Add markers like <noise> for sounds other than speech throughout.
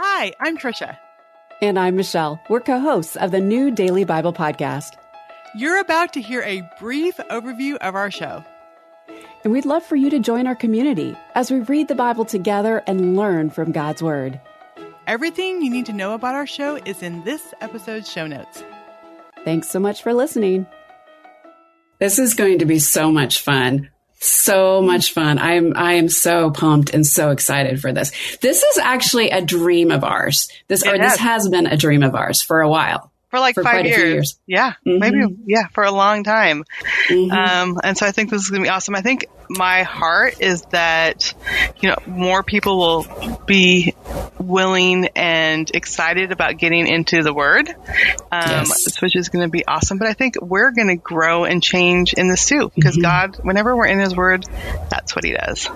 Hi, I'm Tricia. And I'm Michelle. We're co hosts of the new Daily Bible Podcast. You're about to hear a brief overview of our show. And we'd love for you to join our community as we read the Bible together and learn from God's Word. Everything you need to know about our show is in this episode's show notes. Thanks so much for listening. This is going to be so much fun. So much fun. I'm I am so pumped and so excited for this. This is actually a dream of ours. This or this has been a dream of ours for a while for like for five years. years. Yeah, mm-hmm. maybe yeah, for a long time. Mm-hmm. Um, and so I think this is gonna be awesome. I think my heart is that you know more people will be willing and excited about getting into the word, um, yes. which is going to be awesome. But I think we're going to grow and change in this too, because mm-hmm. God, whenever we're in His Word, that's what He does.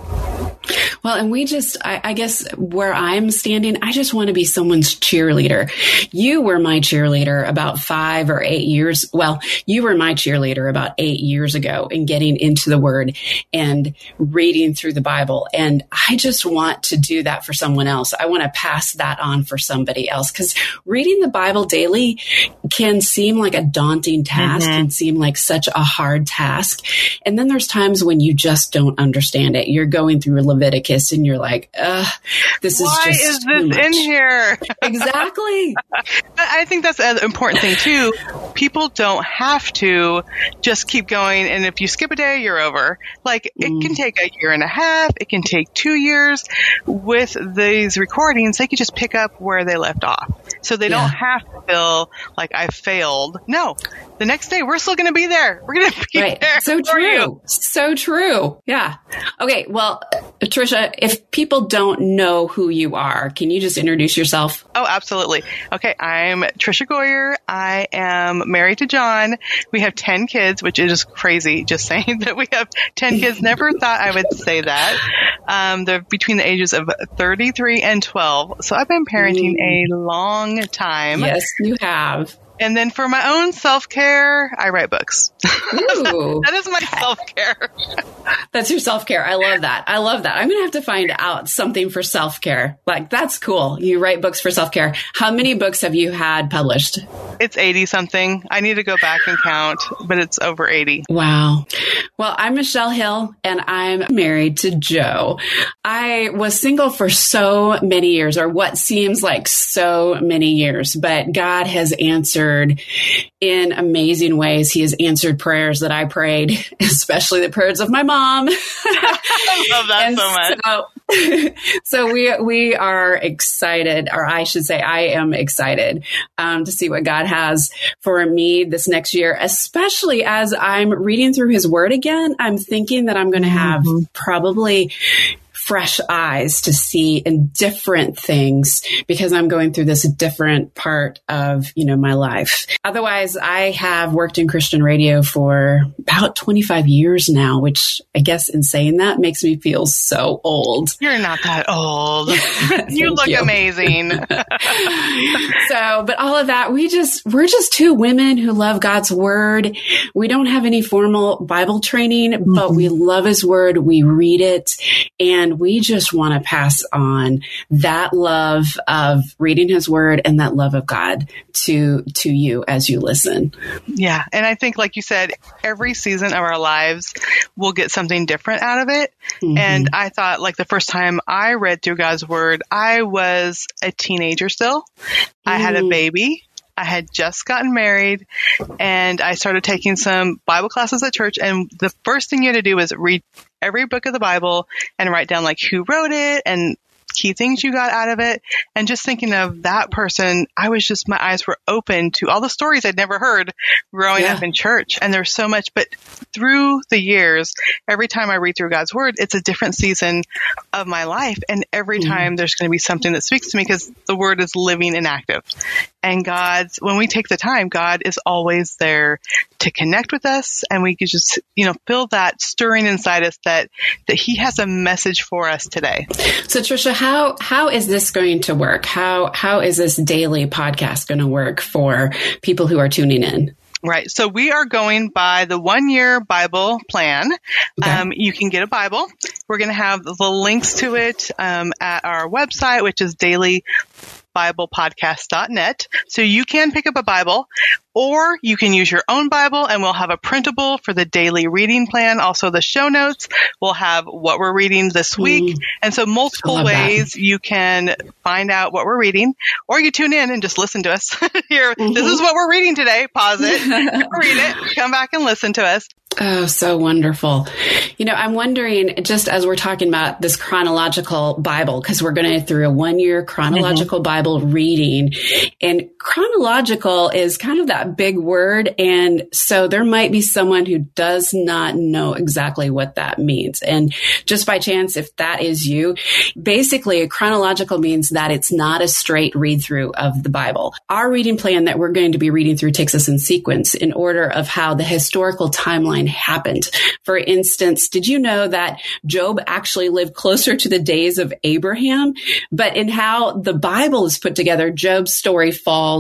Well, and we just, I, I guess where I'm standing, I just want to be someone's cheerleader. You were my cheerleader about five or eight years. Well, you were my cheerleader about eight years ago in getting into the Word. And and reading through the Bible. And I just want to do that for someone else. I want to pass that on for somebody else because reading the Bible daily can seem like a daunting task, mm-hmm. can seem like such a hard task. And then there's times when you just don't understand it. You're going through Leviticus and you're like, ugh, this is Why just is this in here? <laughs> <laughs> exactly. I think that's an important thing too. People don't have to just keep going. And if you skip a day, you're over. Like it can mm. take a year and a half. It can take two years. With these recordings, they can just pick up where they left off. So they yeah. don't have to feel like I failed. No, the next day we're still going to be there. We're going to be right. there. So true. You. So true. Yeah. Okay. Well, Tricia, if people don't know who you are, can you just introduce yourself? Oh, absolutely. Okay. I'm Tricia Goyer. I am married to John. We have 10 kids, which is crazy just <laughs> saying that we have 10 kids. Never thought I would say that. Um, they're between the ages of 33 and 12. So I've been parenting mm. a long time. Yes, you have. And then for my own self care, I write books. <laughs> that is my self care. that's your self care. I love that. I love that. I'm going to have to find out something for self care. Like, that's cool. You write books for self care. How many books have you had published? It's 80 something. I need to go back and count, but it's over 80. Wow. Well, I'm Michelle Hill and I'm married to Joe. I was single for so many years, or what seems like so many years, but God has answered answered in amazing ways. He has answered prayers that I prayed, <laughs> especially the prayers of my mom. <laughs> I love that and so much. So, <laughs> so, we we are excited, or I should say, I am excited um, to see what God has for me this next year. Especially as I'm reading through His Word again, I'm thinking that I'm going to have mm-hmm. probably fresh eyes to see in different things because I'm going through this different part of, you know, my life. Otherwise, I have worked in Christian radio for about 25 years now, which I guess in saying that makes me feel so old. You're not that old. <laughs> you look you. amazing. <laughs> <laughs> so, but all of that, we just, we're just two women who love God's word. We don't have any formal Bible training, mm-hmm. but we love his word. We read it and and we just want to pass on that love of reading his word and that love of God to, to you as you listen. Yeah. And I think, like you said, every season of our lives, we'll get something different out of it. Mm-hmm. And I thought, like, the first time I read through God's word, I was a teenager still. I had a mm. baby. I had just gotten married and I started taking some Bible classes at church. And the first thing you had to do was read every book of the Bible and write down like who wrote it and key things you got out of it. And just thinking of that person, I was just, my eyes were open to all the stories I'd never heard growing yeah. up in church. And there's so much, but through the years, every time I read through God's word, it's a different season of my life. And every mm-hmm. time there's going to be something that speaks to me because the word is living and active. And God's, when we take the time, God is always there to connect with us. And we can just, you know, feel that stirring inside us that, that he has a message for us today. So Tricia, how, how is this going to work? How, how is this daily podcast going to work for people who are tuning in? Right. So we are going by the one year Bible plan. Okay. Um, you can get a Bible. We're going to have the links to it um, at our website, which is daily biblepodcast.net. So you can pick up a Bible or you can use your own Bible and we'll have a printable for the daily reading plan. Also the show notes. We'll have what we're reading this week. And so multiple ways that. you can find out what we're reading or you tune in and just listen to us <laughs> here. Mm-hmm. This is what we're reading today. Pause it, <laughs> read it, come back and listen to us. Oh, so wonderful. You know, I'm wondering, just as we're talking about this chronological Bible, because we're going to through a one year chronological mm-hmm. Bible reading and chronological is kind of that big word. And so there might be someone who does not know exactly what that means. And just by chance, if that is you, basically a chronological means that it's not a straight read through of the Bible. Our reading plan that we're going to be reading through takes us in sequence in order of how the historical timeline happened. For instance, did you know that Job actually lived closer to the days of Abraham? But in how the Bible is put together, Job's story falls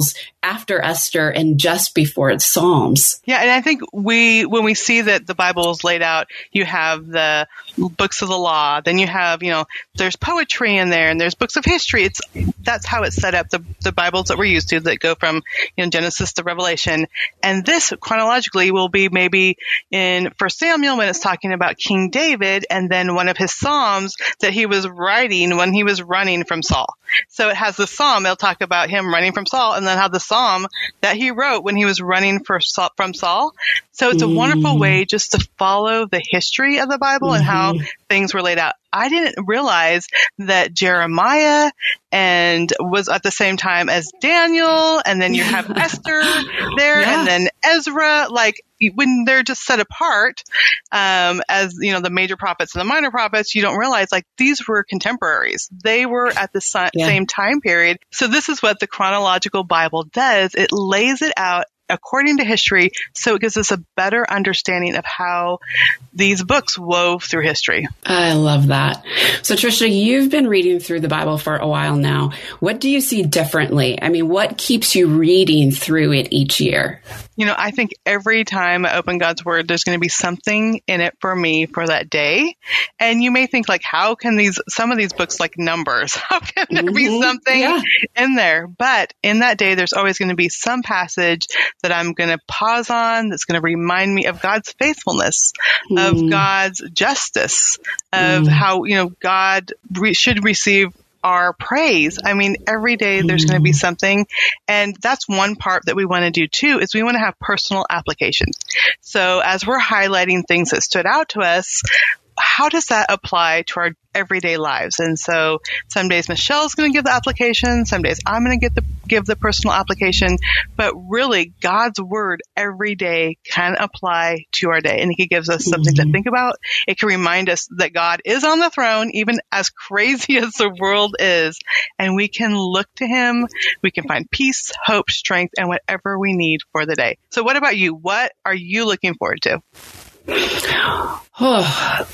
after Esther and just before Psalms. Yeah, and I think we when we see that the Bible is laid out, you have the books of the law, then you have, you know, there's poetry in there and there's books of history. It's that's how it's set up. The the Bibles that we're used to that go from, you know, Genesis to Revelation. And this chronologically will be maybe in First Samuel when it's talking about King David and then one of his Psalms that he was writing when he was running from Saul. So it has the Psalm, it'll talk about him running from Saul and then have the Psalm that he wrote when he was running for from Saul. So it's a mm. wonderful way just to follow the history of the Bible mm-hmm. and how mm-hmm. things were laid out. I didn't realize that Jeremiah and was at the same time as Daniel and then you have <laughs> Esther there yeah. and then Ezra. Like when they're just set apart um, as you know the major prophets and the minor prophets you don't realize like these were contemporaries. They were at the si- yeah. same time period. So this is what the chronological bible does. It lays it out according to history, so it gives us a better understanding of how these books wove through history. I love that. So, Tricia, you've been reading through the Bible for a while now. What do you see differently? I mean, what keeps you reading through it each year? You know, I think every time I open God's Word, there's going to be something in it for me for that day. And you may think, like, how can these, some of these books, like numbers, <laughs> how can there mm-hmm. be something yeah. in there? But in that day, there's always going to be some passage that I'm going to pause on that's going to remind me of God's faithfulness, mm. of God's justice, of mm. how, you know, God re- should receive our praise. I mean, every day there's going to be mm. something. And that's one part that we want to do too, is we want to have personal application. So as we're highlighting things that stood out to us, how does that apply to our everyday lives? And so some days Michelle's going to give the application, some days I'm going to get the give the personal application, but really God's word every day can apply to our day, and He gives us something mm-hmm. to think about. It can remind us that God is on the throne, even as crazy <laughs> as the world is, and we can look to Him. We can find peace, hope, strength, and whatever we need for the day. So, what about you? What are you looking forward to? Oh,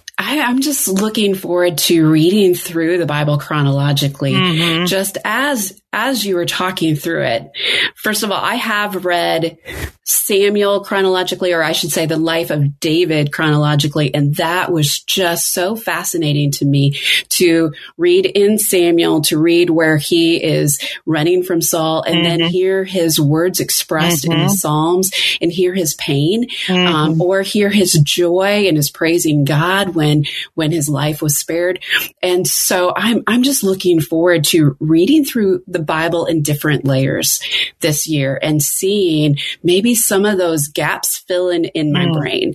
<sighs> I, am just looking forward to reading through the Bible chronologically, mm-hmm. just as as you were talking through it. First of all, I have read Samuel chronologically, or I should say the life of David chronologically. And that was just so fascinating to me to read in Samuel, to read where he is running from Saul and mm-hmm. then hear his words expressed mm-hmm. in the. Psalms and hear his pain, um, mm-hmm. um, or hear his joy and his praising God when, when his life was spared. And so I'm, I'm just looking forward to reading through the Bible in different layers this year and seeing maybe some of those gaps fill in in my mm. brain.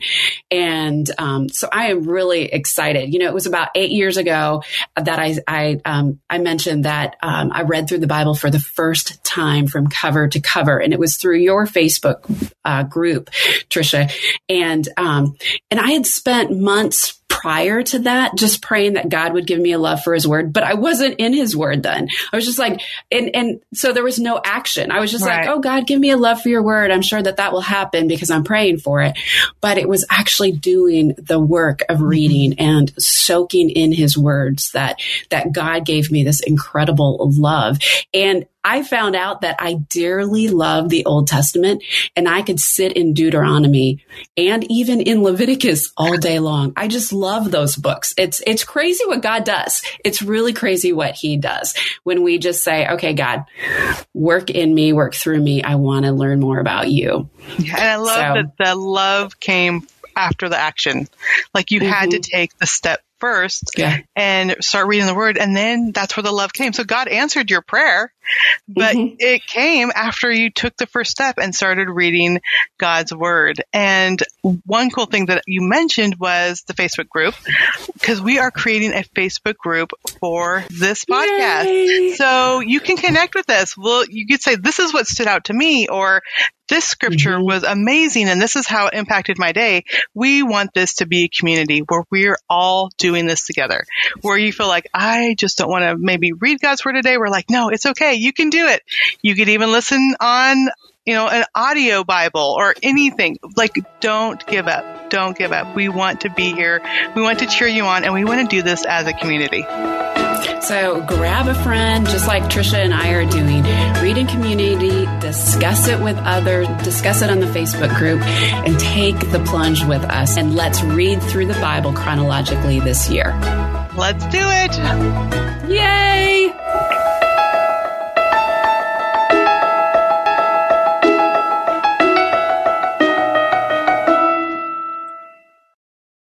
And um, so I am really excited. You know, it was about eight years ago that I I um, I mentioned that um, I read through the Bible for the first time from cover to cover, and it was through your Facebook uh, group, Tricia, and um, and I had spent months prior to that, just praying that God would give me a love for his word, but I wasn't in his word then. I was just like, and, and so there was no action. I was just right. like, oh God, give me a love for your word. I'm sure that that will happen because I'm praying for it. But it was actually doing the work of mm-hmm. reading mm-hmm. and soaking in his words that, that God gave me this incredible love. And I found out that I dearly love the Old Testament and I could sit in Deuteronomy and even in Leviticus all day long. I just love those books. It's, it's crazy what God does. It's really crazy what he does when we just say, okay, God, work in me, work through me. I want to learn more about you. Yeah, and I love so, that the love came after the action. Like you mm-hmm. had to mm-hmm. take the step first yeah. and start reading the word and then that's where the love came. So God answered your prayer, but mm-hmm. it came after you took the first step and started reading God's word. And one cool thing that you mentioned was the Facebook group because we are creating a Facebook group for this podcast. Yay. So you can connect with us. Well, you could say, this is what stood out to me or this scripture mm-hmm. was amazing and this is how it impacted my day. We want this to be a community where we're all doing this together. Where you feel like, I just don't want to maybe read God's word today. We're like, no, it's okay. You can do it. You could even listen on you know, an audio Bible or anything. Like, don't give up. Don't give up. We want to be here. We want to cheer you on and we want to do this as a community. So grab a friend, just like Tricia and I are doing. Read in community, discuss it with others, discuss it on the Facebook group, and take the plunge with us. And let's read through the Bible chronologically this year. Let's do it. Yay!